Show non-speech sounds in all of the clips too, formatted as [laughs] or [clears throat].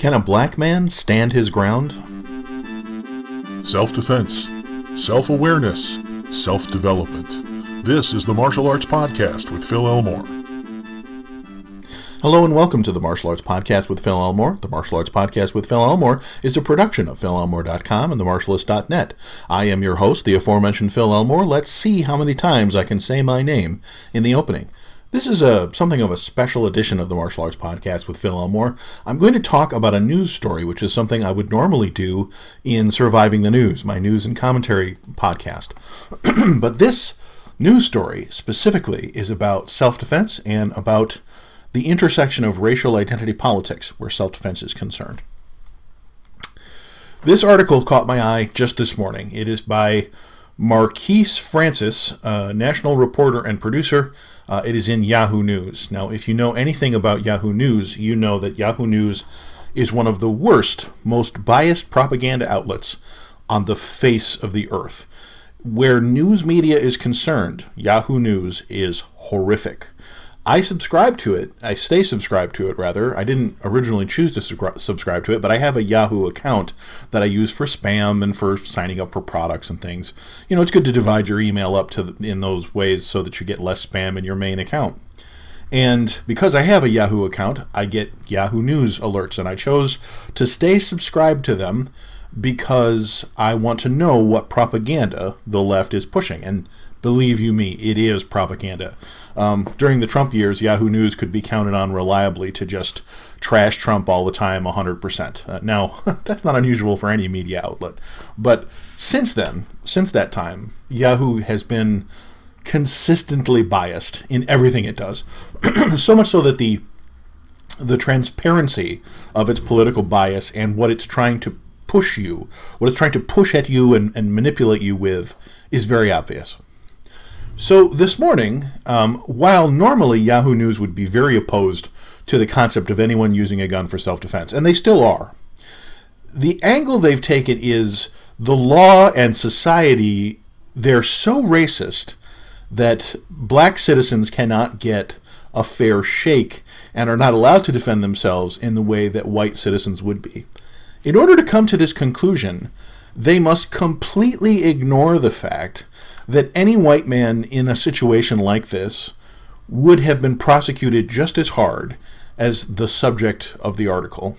Can a black man stand his ground? Self defense, self awareness, self development. This is the Martial Arts Podcast with Phil Elmore. Hello and welcome to the Martial Arts Podcast with Phil Elmore. The Martial Arts Podcast with Phil Elmore is a production of PhilElmore.com and themartialist.net. I am your host, the aforementioned Phil Elmore. Let's see how many times I can say my name in the opening. This is a something of a special edition of the Martial Arts Podcast with Phil Elmore. I'm going to talk about a news story, which is something I would normally do in Surviving the News, my news and commentary podcast. [clears throat] but this news story specifically is about self defense and about the intersection of racial identity politics where self defense is concerned. This article caught my eye just this morning. It is by Marquise Francis, a national reporter and producer uh, it is in Yahoo News. Now, if you know anything about Yahoo News, you know that Yahoo News is one of the worst, most biased propaganda outlets on the face of the earth. Where news media is concerned, Yahoo News is horrific. I subscribe to it. I stay subscribed to it, rather. I didn't originally choose to subscribe to it, but I have a Yahoo account that I use for spam and for signing up for products and things. You know, it's good to divide your email up to the, in those ways so that you get less spam in your main account. And because I have a Yahoo account, I get Yahoo News alerts, and I chose to stay subscribed to them because I want to know what propaganda the left is pushing. And believe you me, it is propaganda. Um, during the Trump years, Yahoo News could be counted on reliably to just trash Trump all the time 100%. Uh, now, [laughs] that's not unusual for any media outlet. But since then, since that time, Yahoo has been consistently biased in everything it does. [clears throat] so much so that the the transparency of its political bias and what it's trying to push you, what it's trying to push at you and, and manipulate you with, is very obvious. So this morning, um, while normally Yahoo News would be very opposed to the concept of anyone using a gun for self defense, and they still are, the angle they've taken is the law and society, they're so racist that black citizens cannot get a fair shake and are not allowed to defend themselves in the way that white citizens would be. In order to come to this conclusion, they must completely ignore the fact that any white man in a situation like this would have been prosecuted just as hard as the subject of the article.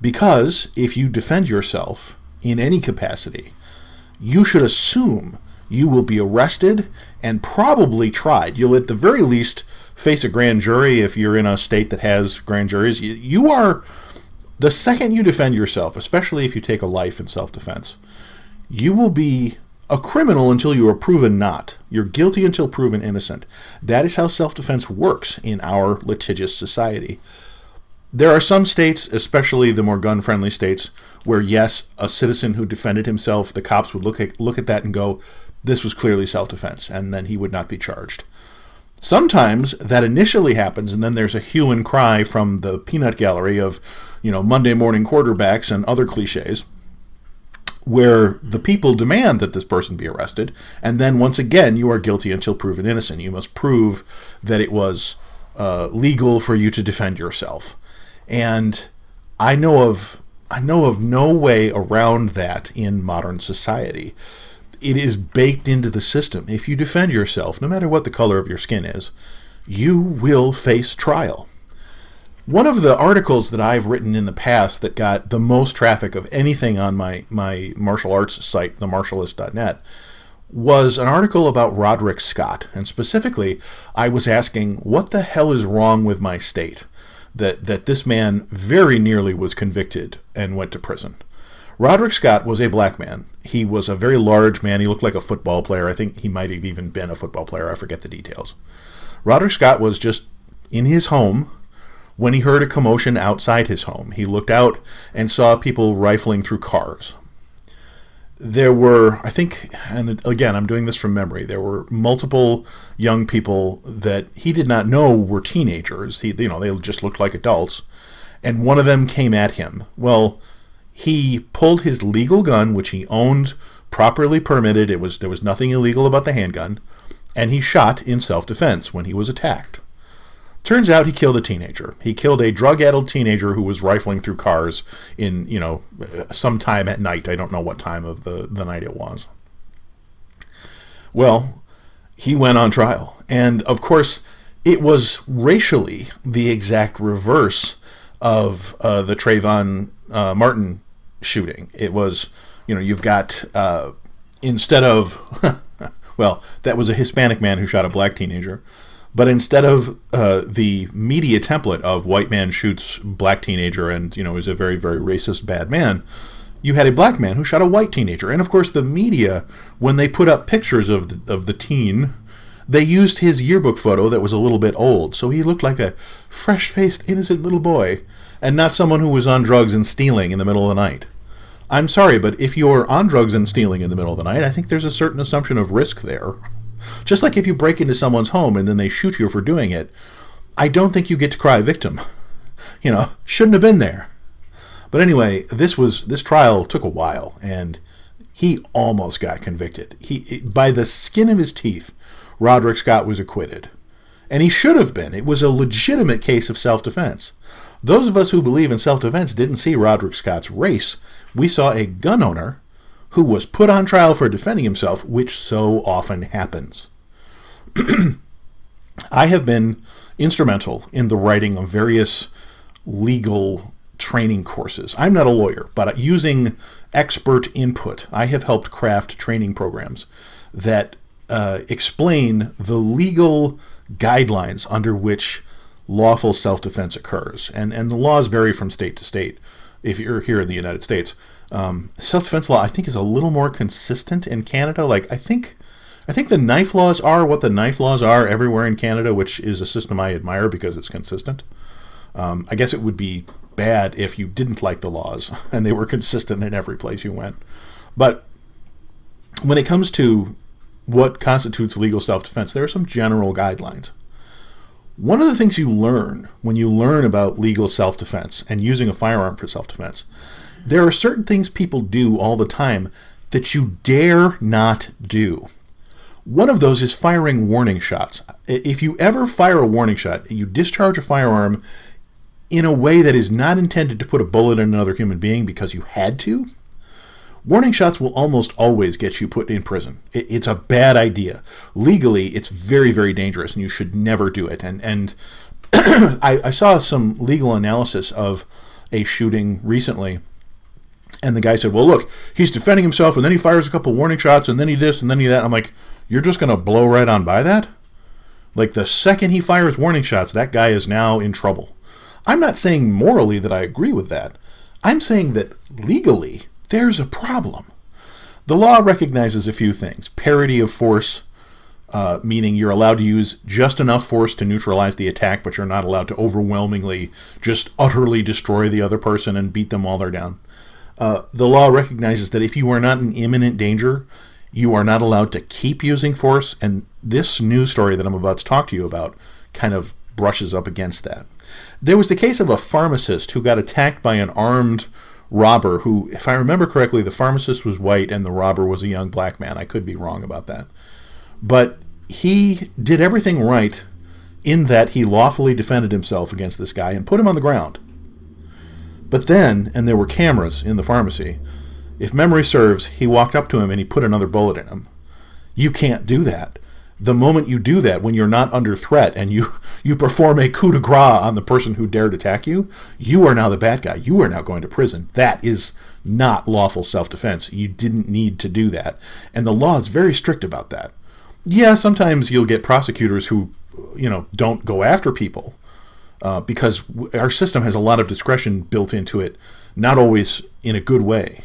Because if you defend yourself in any capacity, you should assume you will be arrested and probably tried. You'll at the very least face a grand jury if you're in a state that has grand juries. You are, the second you defend yourself, especially if you take a life in self defense, you will be a criminal until you are proven not. You're guilty until proven innocent. That is how self defense works in our litigious society. There are some states, especially the more gun friendly states, where yes, a citizen who defended himself, the cops would look at, look at that and go, this was clearly self defense, and then he would not be charged. Sometimes that initially happens, and then there's a hue and cry from the peanut gallery of, you know, Monday morning quarterbacks and other cliches where the people demand that this person be arrested, and then once again, you are guilty until proven innocent. You must prove that it was uh, legal for you to defend yourself. And I know of I know of no way around that in modern society. It is baked into the system. If you defend yourself, no matter what the color of your skin is, you will face trial. One of the articles that I've written in the past that got the most traffic of anything on my, my martial arts site, themartialist.net, was an article about Roderick Scott. And specifically, I was asking, what the hell is wrong with my state? That, that this man very nearly was convicted and went to prison. Roderick Scott was a black man. He was a very large man. He looked like a football player. I think he might have even been a football player. I forget the details. Roderick Scott was just in his home when he heard a commotion outside his home. He looked out and saw people rifling through cars. There were, I think, and again, I'm doing this from memory, there were multiple young people that he did not know were teenagers. He, you know, they just looked like adults. And one of them came at him. Well, he pulled his legal gun, which he owned, properly permitted. It was there was nothing illegal about the handgun, and he shot in self-defense when he was attacked. Turns out he killed a teenager. He killed a drug-addled teenager who was rifling through cars in, you know, sometime at night. I don't know what time of the, the night it was. Well, he went on trial. And of course, it was racially the exact reverse of uh, the Trayvon uh, Martin shooting. It was, you know, you've got, uh, instead of, [laughs] well, that was a Hispanic man who shot a black teenager. But instead of uh, the media template of white man shoots black teenager and you know is a very very racist bad man, you had a black man who shot a white teenager. And of course, the media, when they put up pictures of the, of the teen, they used his yearbook photo that was a little bit old, so he looked like a fresh faced, innocent little boy, and not someone who was on drugs and stealing in the middle of the night. I'm sorry, but if you're on drugs and stealing in the middle of the night, I think there's a certain assumption of risk there. Just like if you break into someone's home and then they shoot you for doing it, I don't think you get to cry victim. [laughs] You know, shouldn't have been there. But anyway, this was this trial took a while, and he almost got convicted. He by the skin of his teeth, Roderick Scott was acquitted, and he should have been. It was a legitimate case of self-defense. Those of us who believe in self-defense didn't see Roderick Scott's race. We saw a gun owner who was put on trial for defending himself, which so often happens. [clears throat] I have been instrumental in the writing of various legal training courses. I'm not a lawyer, but using expert input, I have helped craft training programs that uh, explain the legal guidelines under which lawful self defense occurs. And, and the laws vary from state to state if you're here in the United States. Um, self defense law, I think, is a little more consistent in Canada. Like, I think. I think the knife laws are what the knife laws are everywhere in Canada, which is a system I admire because it's consistent. Um, I guess it would be bad if you didn't like the laws [laughs] and they were consistent in every place you went. But when it comes to what constitutes legal self defense, there are some general guidelines. One of the things you learn when you learn about legal self defense and using a firearm for self defense there are certain things people do all the time that you dare not do. One of those is firing warning shots. If you ever fire a warning shot, you discharge a firearm in a way that is not intended to put a bullet in another human being because you had to, warning shots will almost always get you put in prison. It's a bad idea. Legally, it's very, very dangerous, and you should never do it. And and [clears throat] I, I saw some legal analysis of a shooting recently and the guy said, Well, look, he's defending himself, and then he fires a couple warning shots, and then he this, and then he that. I'm like, You're just going to blow right on by that? Like, the second he fires warning shots, that guy is now in trouble. I'm not saying morally that I agree with that. I'm saying that legally, there's a problem. The law recognizes a few things parity of force, uh, meaning you're allowed to use just enough force to neutralize the attack, but you're not allowed to overwhelmingly just utterly destroy the other person and beat them while they're down. Uh, the law recognizes that if you are not in imminent danger, you are not allowed to keep using force. And this news story that I'm about to talk to you about kind of brushes up against that. There was the case of a pharmacist who got attacked by an armed robber who, if I remember correctly, the pharmacist was white and the robber was a young black man. I could be wrong about that. But he did everything right in that he lawfully defended himself against this guy and put him on the ground. But then, and there were cameras in the pharmacy, if memory serves, he walked up to him and he put another bullet in him. You can't do that. The moment you do that, when you're not under threat and you, [laughs] you perform a coup de grace on the person who dared attack you, you are now the bad guy. You are now going to prison. That is not lawful self defense. You didn't need to do that. And the law is very strict about that. Yeah, sometimes you'll get prosecutors who, you know, don't go after people uh, because our system has a lot of discretion built into it, not always in a good way.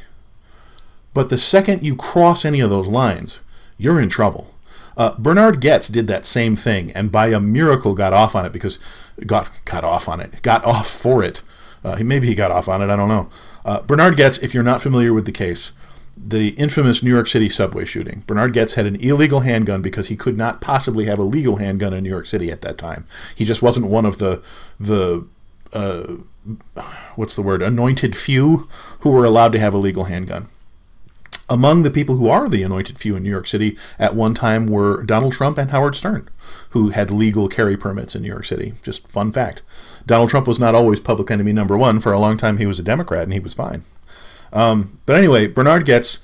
But the second you cross any of those lines, you're in trouble. Uh, Bernhard Goetz did that same thing, and by a miracle got off on it because got got off on it, got off for it. Uh, maybe he got off on it. I don't know. Uh, Bernhard Goetz, if you're not familiar with the case, the infamous New York City subway shooting. Bernard Goetz had an illegal handgun because he could not possibly have a legal handgun in New York City at that time. He just wasn't one of the the uh, what's the word anointed few who were allowed to have a legal handgun. Among the people who are the anointed few in New York City at one time were Donald Trump and Howard Stern, who had legal carry permits in New York City. Just fun fact. Donald Trump was not always public enemy number one. For a long time, he was a Democrat and he was fine. Um, but anyway, Bernard Goetz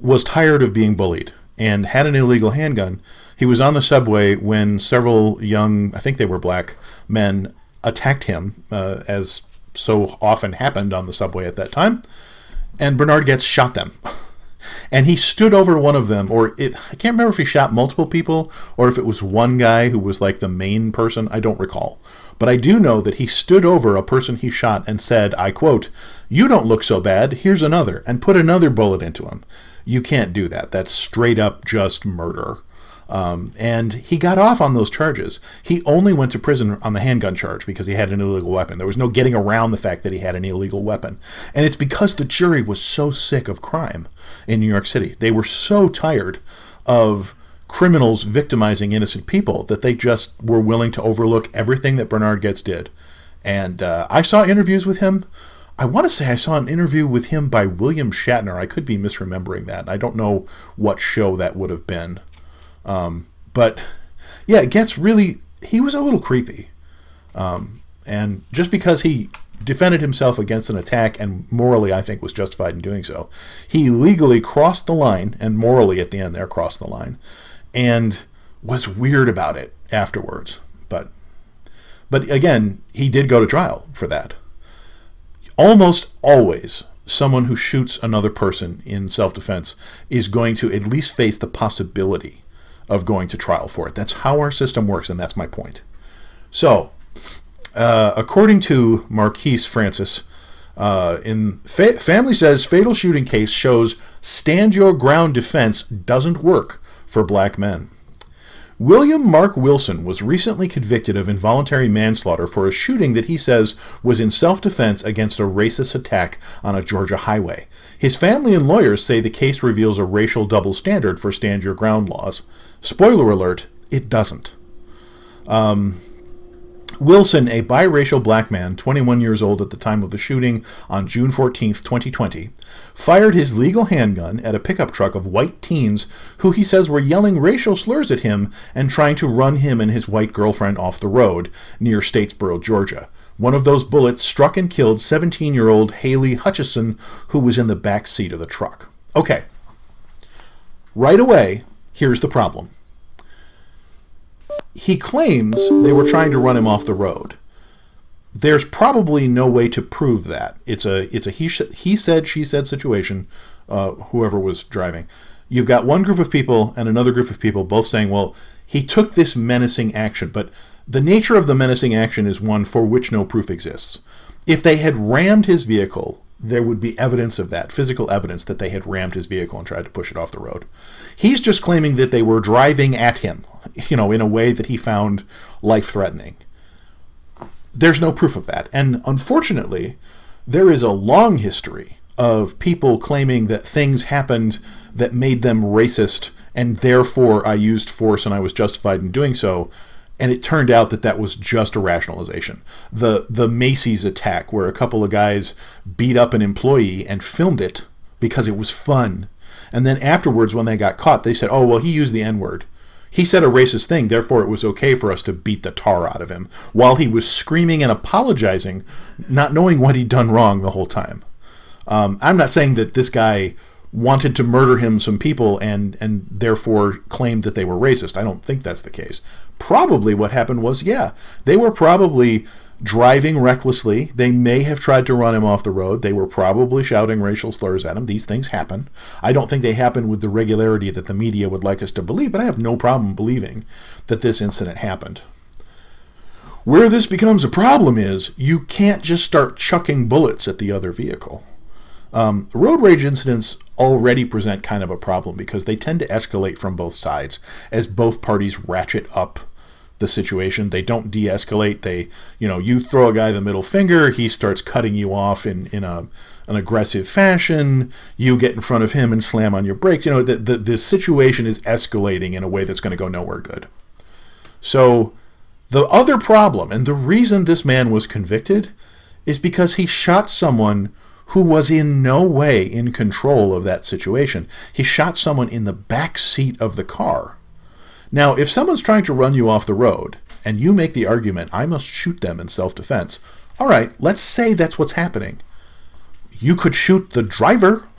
was tired of being bullied and had an illegal handgun. He was on the subway when several young, I think they were black men, attacked him, uh, as so often happened on the subway at that time. And Bernard Goetz shot them. [laughs] and he stood over one of them, or it, I can't remember if he shot multiple people or if it was one guy who was like the main person. I don't recall. But I do know that he stood over a person he shot and said, I quote, You don't look so bad, here's another, and put another bullet into him. You can't do that. That's straight up just murder. Um, and he got off on those charges. He only went to prison on the handgun charge because he had an illegal weapon. There was no getting around the fact that he had an illegal weapon. And it's because the jury was so sick of crime in New York City. They were so tired of criminals victimizing innocent people that they just were willing to overlook everything that Bernard Goetz did. And uh, I saw interviews with him. I want to say I saw an interview with him by William Shatner. I could be misremembering that. I don't know what show that would have been. Um, but yeah, it gets really. He was a little creepy. Um, and just because he defended himself against an attack and morally, I think, was justified in doing so, he legally crossed the line, and morally at the end there crossed the line, and was weird about it afterwards. But but again, he did go to trial for that. Almost always someone who shoots another person in self-defense is going to at least face the possibility of going to trial for it. That's how our system works, and that's my point. So, uh, according to Marquise Francis, uh, in fa- family says fatal shooting case shows stand your ground defense doesn't work for black men. William Marc Wilson was recently convicted of involuntary manslaughter for a shooting that he says was in self defense against a racist attack on a Georgia highway. His family and lawyers say the case reveals a racial double standard for stand your ground laws. Spoiler alert, it doesn't. Um, Wilson, a biracial black man, 21 years old at the time of the shooting on June 14, 2020, fired his legal handgun at a pickup truck of white teens who he says were yelling racial slurs at him and trying to run him and his white girlfriend off the road near Statesboro, Georgia. One of those bullets struck and killed 17 year old Haleigh Hutcheson, who was in the back seat of the truck. Okay. Right away, here's the problem he claims they were trying to run him off the road. There's probably no way to prove that. It's a it's a he sh- he said she said situation. Uh, whoever was driving, you've got one group of people and another group of people both saying, "Well, he took this menacing action," but the nature of the menacing action is one for which no proof exists. If they had rammed his vehicle there would be evidence of that, physical evidence that they had rammed his vehicle and tried to push it off the road. He's just claiming that they were driving at him, [laughs] you know, in a way that he found life threatening. There's no proof of that. And unfortunately, there is a long history of people claiming that things happened that made them racist and therefore I used force and I was justified in doing so and it turned out that that was just a rationalization. The the Macy's attack, where a couple of guys beat up an employee and filmed it because it was fun, and then afterwards, when they got caught, they said, "Oh well, he used the N word." He said a racist thing, therefore it was okay for us to beat the tar out of him while he was screaming and apologizing, not knowing what he'd done wrong the whole time. Um, I'm not saying that this guy wanted to murder him some people and and therefore claimed that they were racist. I don't think that's the case. Probably what happened was, yeah, they were probably driving recklessly. They may have tried to run him off the road. They were probably shouting racial slurs at him. These things happen. I don't think they happen with the regularity that the media would like us to believe, but I have no problem believing that this incident happened. Where this becomes a problem is you can't just start chucking bullets at the other vehicle. Um, road rage incidents already present kind of a problem because they tend to escalate from both sides as both parties ratchet up the situation. They don't de-escalate. They, you know, you throw a guy the middle finger, he starts cutting you off in in a an aggressive fashion. You get in front of him and slam on your brakes. You know, the the, the situation is escalating in a way that's going to go nowhere good. So, the other problem, and the reason this man was convicted, is because he shot someone who was in no way in control of that situation. He shot someone in the back seat of the car. Now, if someone's trying to run you off the road and you make the argument, I must shoot them in self defense, all right, let's say that's what's happening. You could shoot the driver. [laughs]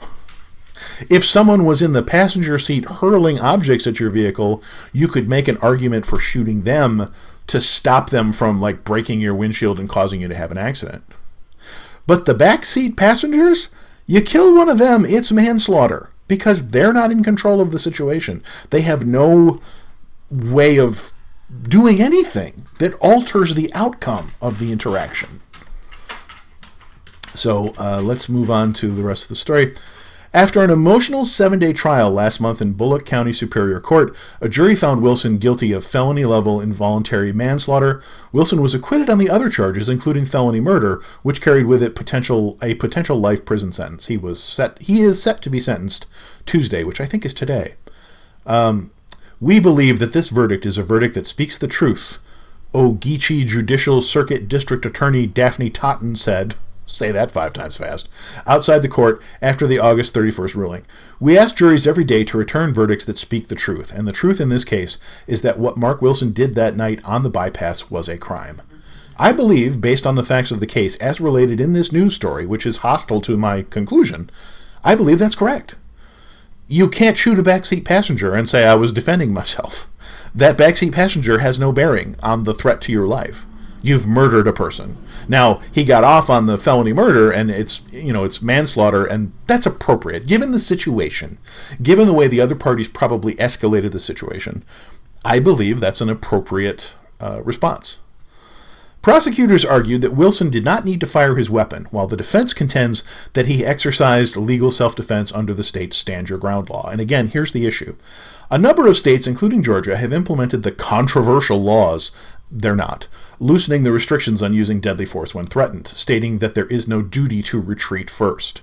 If someone was in the passenger seat hurling objects at your vehicle, you could make an argument for shooting them to stop them from like breaking your windshield and causing you to have an accident. But the backseat passengers, you kill one of them, it's manslaughter because they're not in control of the situation. They have no way of doing anything that alters the outcome of the interaction. So uh, let's move on to the rest of the story. After an emotional seven day trial last month in Bulloch County Superior Court, a jury found Wilson guilty of felony level involuntary manslaughter. Wilson was acquitted on the other charges, including felony murder, which carried with it potential a potential life prison sentence. He was set he is set to be sentenced Tuesday, which I think is today. Um, we believe that this verdict is a verdict that speaks the truth. Ogeechee Judicial Circuit District Attorney Daphne Totten said. Say that five times fast. Outside the court after the August 31st ruling. We ask juries every day to return verdicts that speak the truth, and the truth in this case is that what Marc Wilson did that night on the bypass was a crime. I believe, based on the facts of the case as related in this news story, which is hostile to my conclusion, I believe that's correct. You can't shoot a backseat passenger and say I was defending myself. That backseat passenger has no bearing on the threat to your life. You've murdered a person. Now he got off on the felony murder, and it's you know it's manslaughter, and that's appropriate given the situation, given the way the other parties probably escalated the situation. I believe that's an appropriate uh, response. Prosecutors argued that Wilson did not need to fire his weapon, while the defense contends that he exercised legal self defense under the state's stand your ground law. And again, here's the issue. A number of states, including Georgia, have implemented the controversial laws. They're not loosening the restrictions on using deadly force when threatened, stating that there is no duty to retreat first.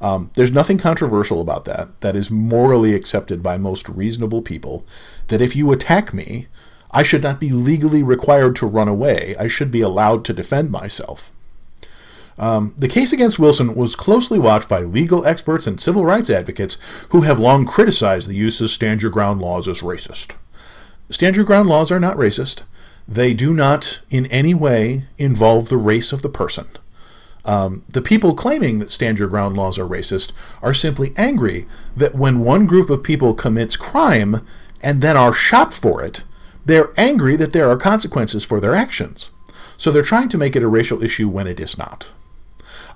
Um, there's nothing controversial about that. That is morally accepted by most reasonable people. That if you attack me, I should not be legally required to run away. I should be allowed to defend myself. Um, the case against Wilson was closely watched by legal experts and civil rights advocates who have long criticized the use of stand your ground laws as racist. Stand your ground laws are not racist. They do not in any way involve the race of the person. Um, the people claiming that stand your ground laws are racist are simply angry that when one group of people commits crime and then are shot for it, they're angry that there are consequences for their actions. So they're trying to make it a racial issue when it is not.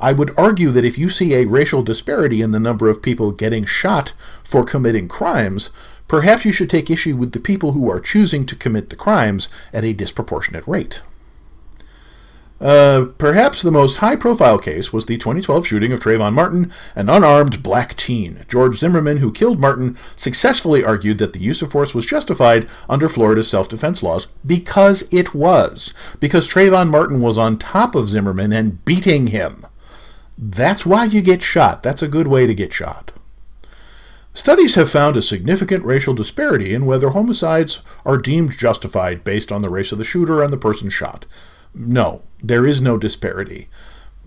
I would argue that if you see a racial disparity in the number of people getting shot for committing crimes, perhaps you should take issue with the people who are choosing to commit the crimes at a disproportionate rate. Uh, perhaps the most high profile case was the 2012 shooting of Trayvon Martin, an unarmed black teen. George Zimmerman, who killed Martin, successfully argued that the use of force was justified under Florida's self defense laws because it was. Because Trayvon Martin was on top of Zimmerman and beating him. That's why you get shot. That's a good way to get shot. Studies have found a significant racial disparity in whether homicides are deemed justified based on the race of the shooter and the person shot. No, there is no disparity.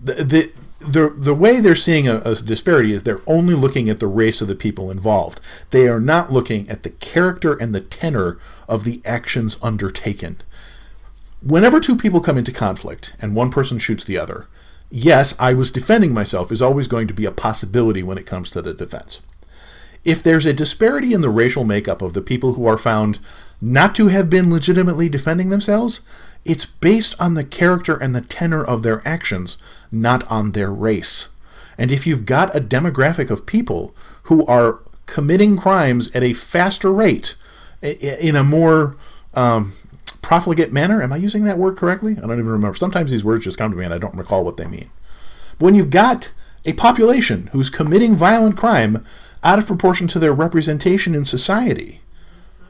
The, the, the, the way they're seeing a, a, disparity is they're only looking at the race of the people involved. They are not looking at the character and the tenor of the actions undertaken. Whenever two people come into conflict and one person shoots the other, yes, I was defending myself is always going to be a possibility when it comes to the defense if there's a disparity in the racial makeup of the people who are found not to have been legitimately defending themselves, it's based on the character and the tenor of their actions, not on their race. And if you've got a demographic of people who are committing crimes at a faster rate, in a more um, profligate manner, am I using that word correctly? I don't even remember. Sometimes these words just come to me and I don't recall what they mean. But when you've got a population who's committing violent crime out of proportion to their representation in society.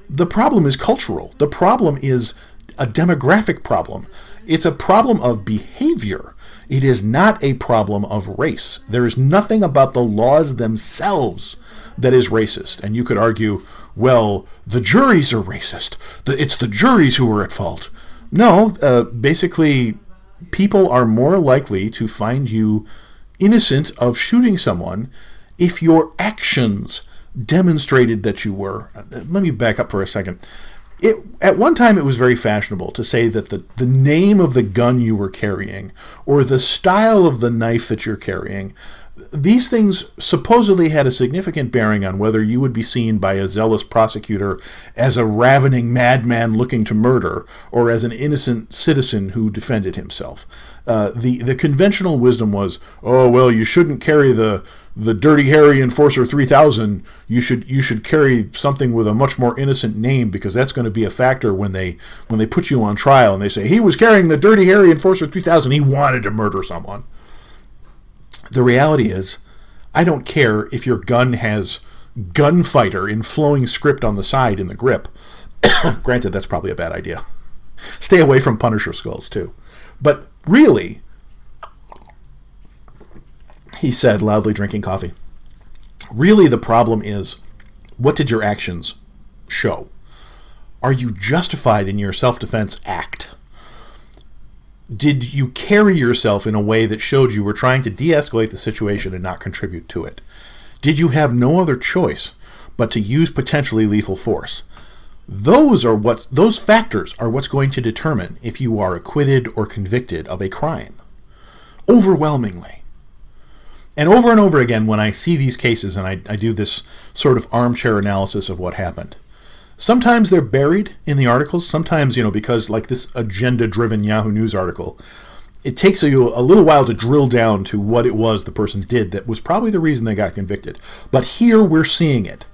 The problem is cultural. The problem is a demographic problem. It's a problem of behavior. It is not a problem of race. There is nothing about the laws themselves that is racist. And you could argue, well, the juries are racist. It's the juries who are at fault. No, uh, basically, people are more likely to find you innocent of shooting someone if your actions demonstrated that you were. Let me back up for a second. It, at one time, it was very fashionable to say that the, the name of the gun you were carrying or the style of the knife that you're carrying these things supposedly had a significant bearing on whether you would be seen by a zealous prosecutor as a ravening madman looking to murder or as an innocent citizen who defended himself. Uh, the the conventional wisdom was, oh well, you shouldn't carry the the Dirty Harry Enforcer 3000. You should you should carry something with a much more innocent name because that's going to be a factor when they when they put you on trial and they say he was carrying the Dirty Harry Enforcer 3000. He wanted to murder someone. The reality is, I don't care if your gun has gunfighter in flowing script on the side in the grip. [coughs] Granted, that's probably a bad idea. Stay away from Punisher skulls, too. But really, he said, loudly drinking coffee, really the problem is what did your actions show? Are you justified in your self defense act? did you carry yourself in a way that showed you were trying to de escalate the situation and not contribute to it? Did you have no other choice but to use potentially lethal force? Those are what those factors are what's going to determine if you are acquitted or convicted of a crime. Overwhelmingly. And over and over again, when I see these cases and I, I do this sort of armchair analysis of what happened, Sometimes they're buried in the articles. Sometimes, you know, because like this agenda driven Yahoo News article, it takes you a little while to drill down to what it was the person did that was probably the reason they got convicted. But here we're seeing it.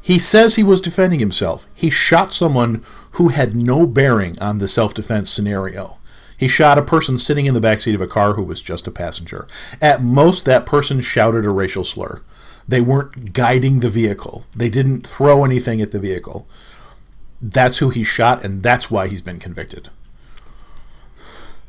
He says he was defending himself. He shot someone who had no bearing on the self defense scenario. He shot a person sitting in the backseat of a car who was just a passenger. At most, that person shouted a racial slur. They weren't guiding the vehicle. They didn't throw anything at the vehicle. That's who he shot, and that's why he's been convicted.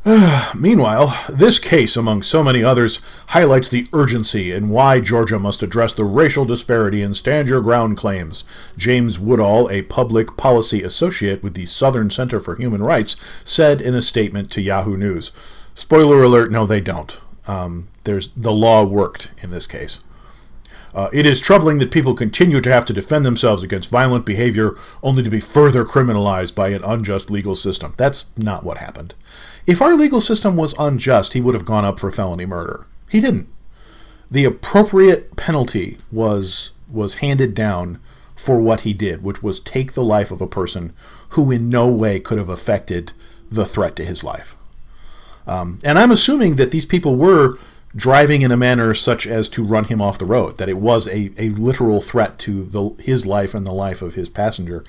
[sighs] Meanwhile, this case, among so many others, highlights the urgency and why Georgia must address the racial disparity and stand your ground claims. James Woodall, a public policy associate with the Southern Center for Human Rights, said in a statement to Yahoo News. Spoiler alert, no, they don't. Um, there's the law worked in this case. Uh, it is troubling that people continue to have to defend themselves against violent behavior only to be further criminalized by an unjust legal system. That's not what happened. If our legal system was unjust, he would have gone up for felony murder. He didn't. The appropriate penalty was was handed down for what he did, which was take the life of a person who in no way could have affected the threat to his life. Um, and I'm assuming that these people were driving in a manner such as to run him off the road, that it was a, a literal threat to the, his life and the life of his passenger.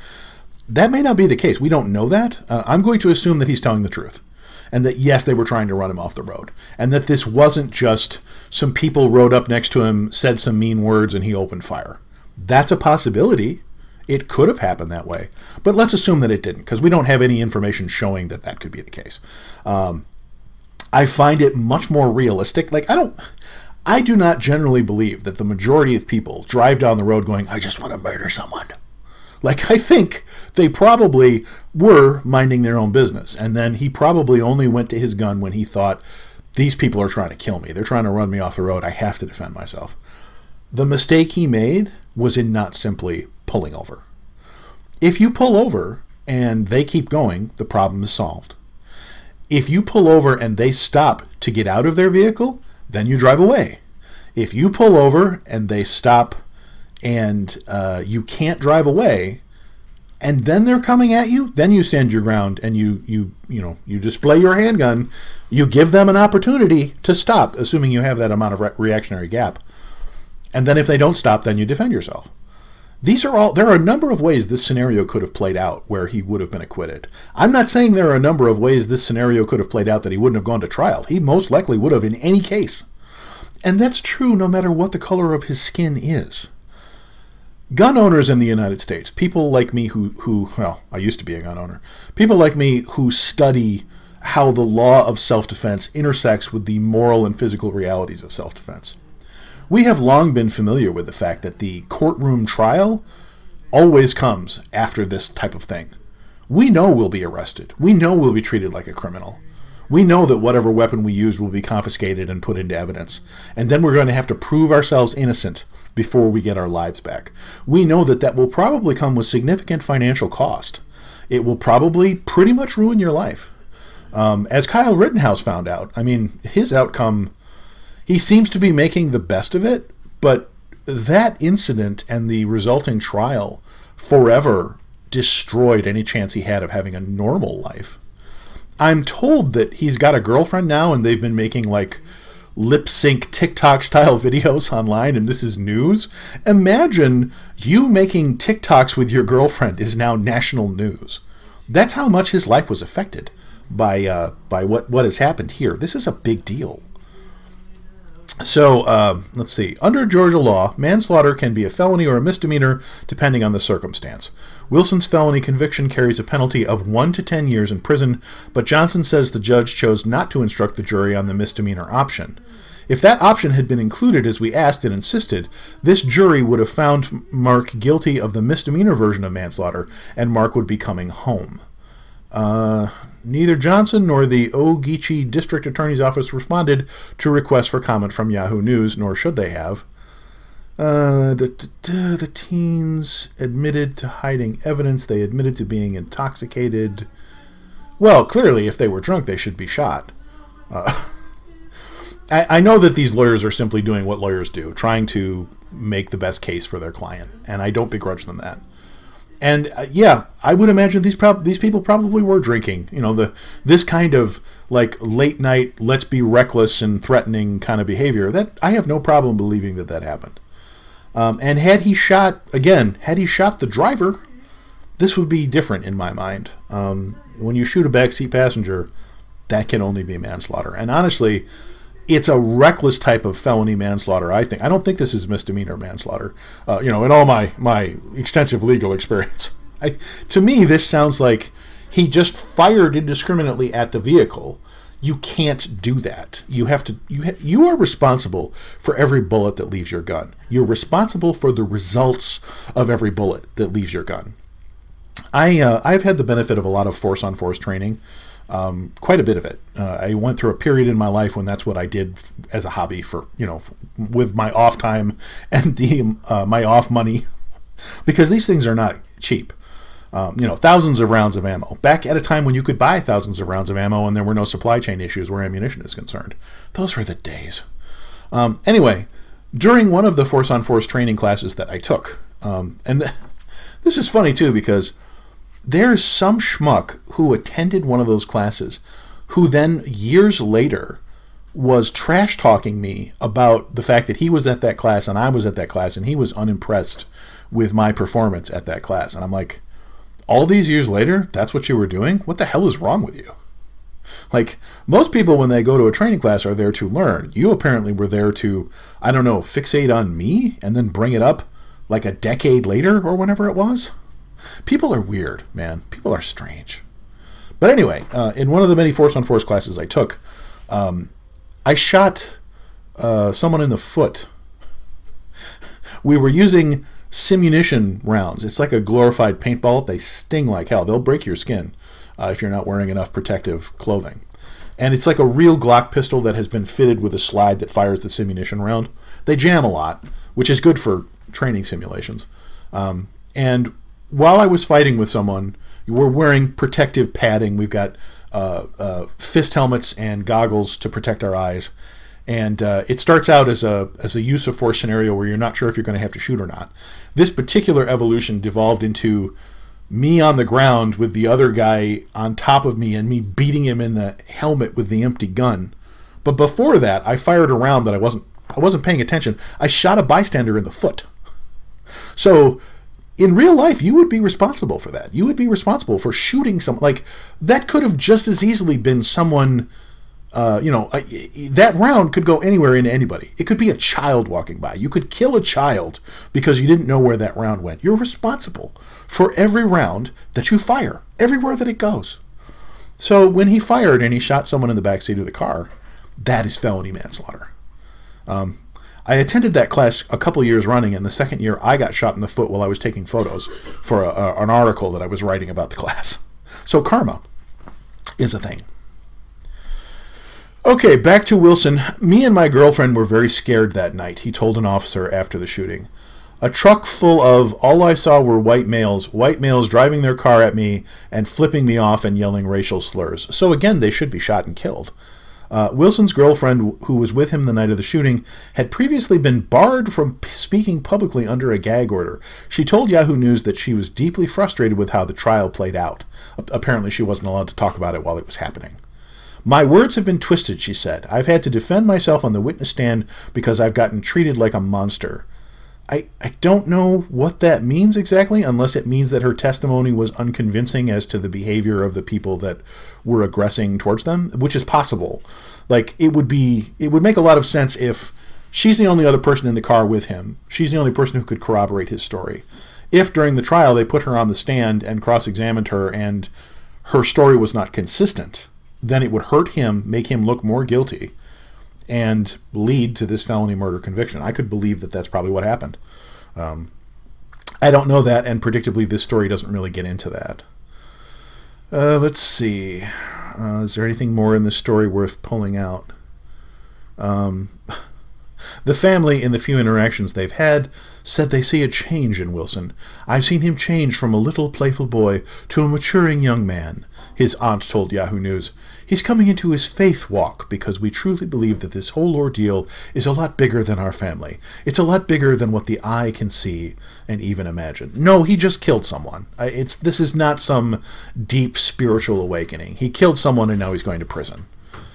That may not be the case. We don't know that. Uh, I'm going to assume that he's telling the truth. And that, yes, they were trying to run him off the road. And that this wasn't just some people rode up next to him, said some mean words, and he opened fire. That's a possibility. It could have happened that way. But let's assume that it didn't, because we don't have any information showing that that could be the case. Um, I find it much more realistic. Like I don't I do not generally believe that the majority of people drive down the road going, I just want to murder someone. Like I think they probably were minding their own business. And then he probably only went to his gun when he thought, these people are trying to kill me. They're trying to run me off the road. I have to defend myself. The mistake he made was in not simply pulling over. If you pull over and they keep going, the problem is solved. If you pull over and they stop to get out of their vehicle, then you drive away. If you pull over and they stop and uh, you can't drive away, and then they're coming at you, then you stand your ground and you you you know you display your handgun. You give them an opportunity to stop, assuming you have that amount of re- reactionary gap. And then if they don't stop, then you defend yourself. These are all, there are a number of ways this scenario could have played out where he would have been acquitted. I'm not saying there are a number of ways this scenario could have played out that he wouldn't have gone to trial. He most likely would have in any case. And that's true no matter what the color of his skin is. Gun owners in the United States, people like me who, who, well, I used to be a gun owner, people like me who study how the law of self defense intersects with the moral and physical realities of self defense. We have long been familiar with the fact that the courtroom trial always comes after this type of thing. We know we'll be arrested. We know we'll be treated like a criminal. We know that whatever weapon we use will be confiscated and put into evidence. And then we're going to have to prove ourselves innocent before we get our lives back. We know that that will probably come with significant financial cost. It will probably pretty much ruin your life. Um, as Kyle Rittenhouse found out, I mean, his outcome, he seems to be making the best of it, but that incident and the resulting trial forever destroyed any chance he had of having a normal life. I'm told that he's got a girlfriend now and they've been making like lip sync TikTok style [laughs] videos online and this is news. Imagine you making TikToks with your girlfriend is now national news. That's how much his life was affected by uh, by what, what has happened here. This is a big deal. So uh, let's see. Under Georgia law, manslaughter can be a felony or a misdemeanor depending on the circumstance. Wilson's felony conviction carries a penalty of 1 to 10 years in prison, but Johnson says the judge chose not to instruct the jury on the misdemeanor option. If that option had been included as we asked and insisted, this jury would have found Marc guilty of the misdemeanor version of manslaughter, and Marc would be coming home. Uh, neither Johnson nor the Ogeechee District Attorney's Office responded to requests for comment from Yahoo News, nor should they have. Uh, the, teens admitted to hiding evidence. They admitted to being intoxicated. Well, clearly, if they were drunk, they should be shot. Uh, [laughs] I, I know that these lawyers are simply doing what lawyers do, trying to make the best case for their client, and I don't begrudge them that. And uh, yeah, I would imagine these prob- these people probably were drinking. You know, the this kind of like late night, let's be reckless and threatening kind of behavior. That I have no problem believing that that happened. Um, and had he shot again, had he shot the driver, this would be different in my mind. Um, when you shoot a backseat passenger, that can only be manslaughter. And honestly, it's a reckless type of felony manslaughter. I think. I don't think this is misdemeanor manslaughter. Uh, you know, in all my my extensive legal [laughs] experience, I, to me this sounds like he just fired indiscriminately at the vehicle. You can't do that. You have to. You ha- you are responsible for every bullet that leaves your gun. You're responsible for the results of every bullet that leaves your gun. I uh, I've had the benefit of a lot of force on force training um, quite a bit of it. Uh, I went through a period in my life when that's what I did f- as a hobby for you know f- with my off time and [laughs] the uh, my off money [laughs] because these things are not cheap. Um, you know, thousands of rounds of ammo. Back at a time when you could buy thousands of rounds of ammo and there were no supply chain issues where ammunition is concerned. Those were the days. Um, anyway, during one of the force on force training classes that I took, um, and [laughs] this is funny too because there's some schmuck who attended one of those classes who then years later was trash talking me about the fact that he was at that class and I was at that class and he was unimpressed with my performance at that class. And I'm like, all these years later, that's what you were doing? What the hell is wrong with you? Like, most people, when they go to a training class, are there to learn. You apparently were there to, I don't know, fixate on me and then bring it up like a decade later or whenever it was. People are weird, man. People are strange. But anyway, uh, in one of the many force on force classes I took, um, I shot uh, someone in the foot. we were using simunition rounds. It's like a glorified paintball. They sting like hell. They'll break your skin uh, if you're not wearing enough protective clothing. And it's like a real Glock pistol that has been fitted with a slide that fires the simunition round. They jam a lot, which is good for training simulations. Um, and while I was fighting with someone, we're wearing protective padding. We've got uh, uh, fist helmets and goggles to protect our eyes. And uh, it starts out as a as a use of force scenario where you're not sure if you're going to have to shoot or not. This particular evolution devolved into me on the ground with the other guy on top of me and me beating him in the helmet with the empty gun. But before that, I fired a round that I wasn't I wasn't paying attention. I shot a bystander in the foot. So in real life, you would be responsible for that. You would be responsible for shooting someone. Like, that could have just as easily been someone, uh, you know, uh, that round could go anywhere into anybody. It could be a child walking by. You could kill a child because you didn't know where that round went. You're responsible for every round that you fire, everywhere that it goes. So when he fired and he shot someone in the back seat of the car, that is felony manslaughter. Um, I attended that class a couple years running, and the second year I got shot in the foot while I was taking photos for a, a, an article that I was writing about the class. So karma is a thing. Okay, back to Wilson. Me and my girlfriend were very scared that night, he told an officer after the shooting. A truck full of all I saw were white males, white males driving their car at me and flipping me off and yelling racial slurs. So again, they should be shot and killed. Uh, Wilson's girlfriend, who was with him the night of the shooting, had previously been barred from speaking publicly under a gag order. She told Yahoo News that she was deeply frustrated with how the trial played out. apparently, she wasn't allowed to talk about it while it was happening. My words have been twisted, she said. I've had to defend myself on the witness stand because I've gotten treated like a monster. I, I don't know what that means exactly, unless it means that her testimony was unconvincing as to the behavior of the people that were aggressing towards them, which is possible. Like it would be, it would make a lot of sense if she's the only other person in the car with him. She's the only person who could corroborate his story. If during the trial they put her on the stand and cross-examined her, and her story was not consistent, then it would hurt him, make him look more guilty and lead to this felony murder conviction. I could believe that that's probably what happened. Um, I don't know that, and predictably, this story doesn't really get into that. Uh, let's see. Uh, is there anything more in this story worth pulling out? Um, [laughs] the family, in the few interactions they've had, said they see a change in Wilson. I've seen him change from a little playful boy to a maturing young man, his aunt told Yahoo News. He's coming into his faith walk because we truly believe that this whole ordeal is a lot bigger than our family. It's a lot bigger than what the eye can see and even imagine. No, he just killed someone. It's this is not some deep spiritual awakening. He killed someone and now he's going to prison.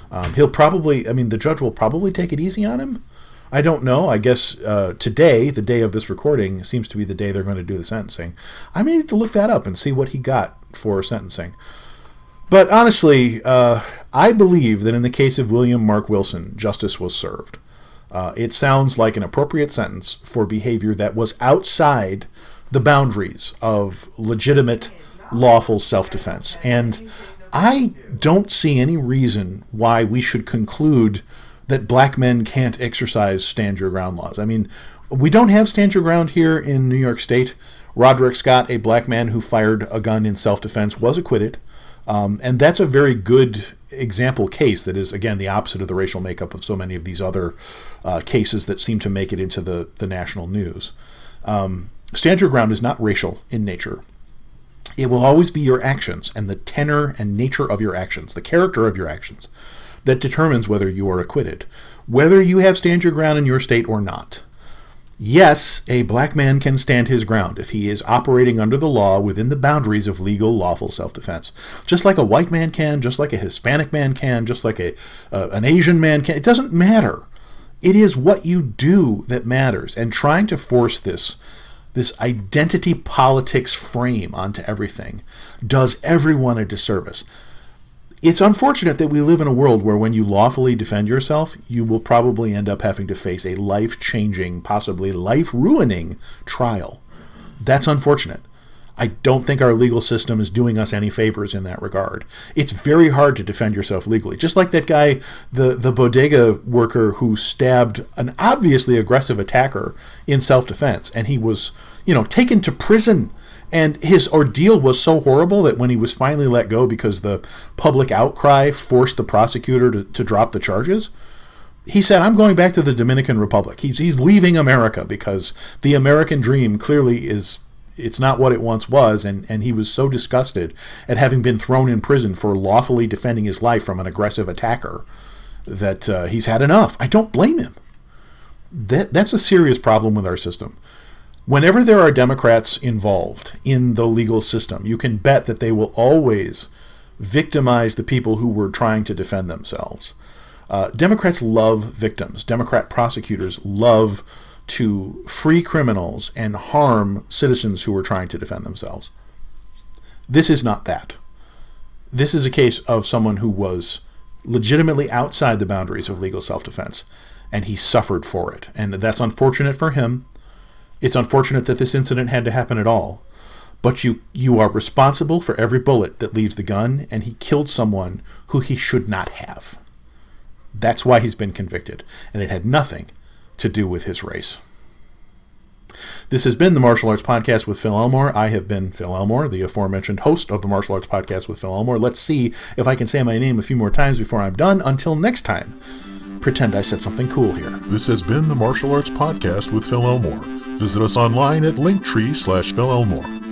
Um, he'll probably, I mean, the judge will probably take it easy on him. I don't know. I guess uh, today, the day of this recording, seems to be the day they're going to do the sentencing. I may need to look that up and see what he got for sentencing. But honestly, uh, I believe that in the case of William Marc Wilson, justice was served. Uh, it sounds like an appropriate sentence for behavior that was outside the boundaries of legitimate, lawful self defense. And I don't see any reason why we should conclude that black men can't exercise stand your ground laws. I mean, we don't have stand your ground here in New York State. Roderick Scott, a black man who fired a gun in self defense, was acquitted. Um, and that's a very good example case that is, again, the opposite of the racial makeup of so many of these other uh, cases that seem to make it into the, the national news. Um, stand your ground is not racial in nature. It will always be your actions and the tenor and nature of your actions, the character of your actions, that determines whether you are acquitted, whether you have stand your ground in your state or not. Yes, a black man can stand his ground if he is operating under the law within the boundaries of legal, lawful self defense. Just like a white man can, just like a Hispanic man can, just like a, uh, an Asian man can. It doesn't matter. It is what you do that matters. And trying to force this, this identity politics frame onto everything does everyone a disservice. It's unfortunate that we live in a world where when you lawfully defend yourself, you will probably end up having to face a life changing, possibly life ruining trial. That's unfortunate. I don't think our legal system is doing us any favors in that regard. It's very hard to defend yourself legally. Just like that guy, the, the bodega worker who stabbed an obviously aggressive attacker in self defense, and he was, you know, taken to prison and his ordeal was so horrible that when he was finally let go because the public outcry forced the prosecutor to, to drop the charges, he said, I'm going back to the Dominican Republic. He's, he's leaving America because the American dream clearly is it's not what it once was. And, and he was so disgusted at having been thrown in prison for lawfully defending his life from an aggressive attacker that uh, he's had enough. I don't blame him. That, that's a serious problem with our system whenever there are Democrats involved in the legal system, you can bet that they will always victimize the people who were trying to defend themselves. Uh, Democrats love victims. Democrat prosecutors love to free criminals and harm citizens who are trying to defend themselves. This is not that. This is a case of someone who was legitimately outside the boundaries of legal self defense, and he suffered for it. And that's unfortunate for him. It's unfortunate that this incident had to happen at all, but you you are responsible for every bullet that leaves the gun and he killed someone who he should not have. That's why he's been convicted, and it had nothing to do with his race. This has been the Martial Arts Podcast with Phil Elmore. I have been Phil Elmore, the aforementioned host of the Martial Arts Podcast with Phil Elmore. Let's see if I can say my name a few more times before I'm done. Until next time, pretend I said something cool here. This has been the Martial Arts Podcast with Phil Elmore. Visit us online at linktree slash Phil Elmore.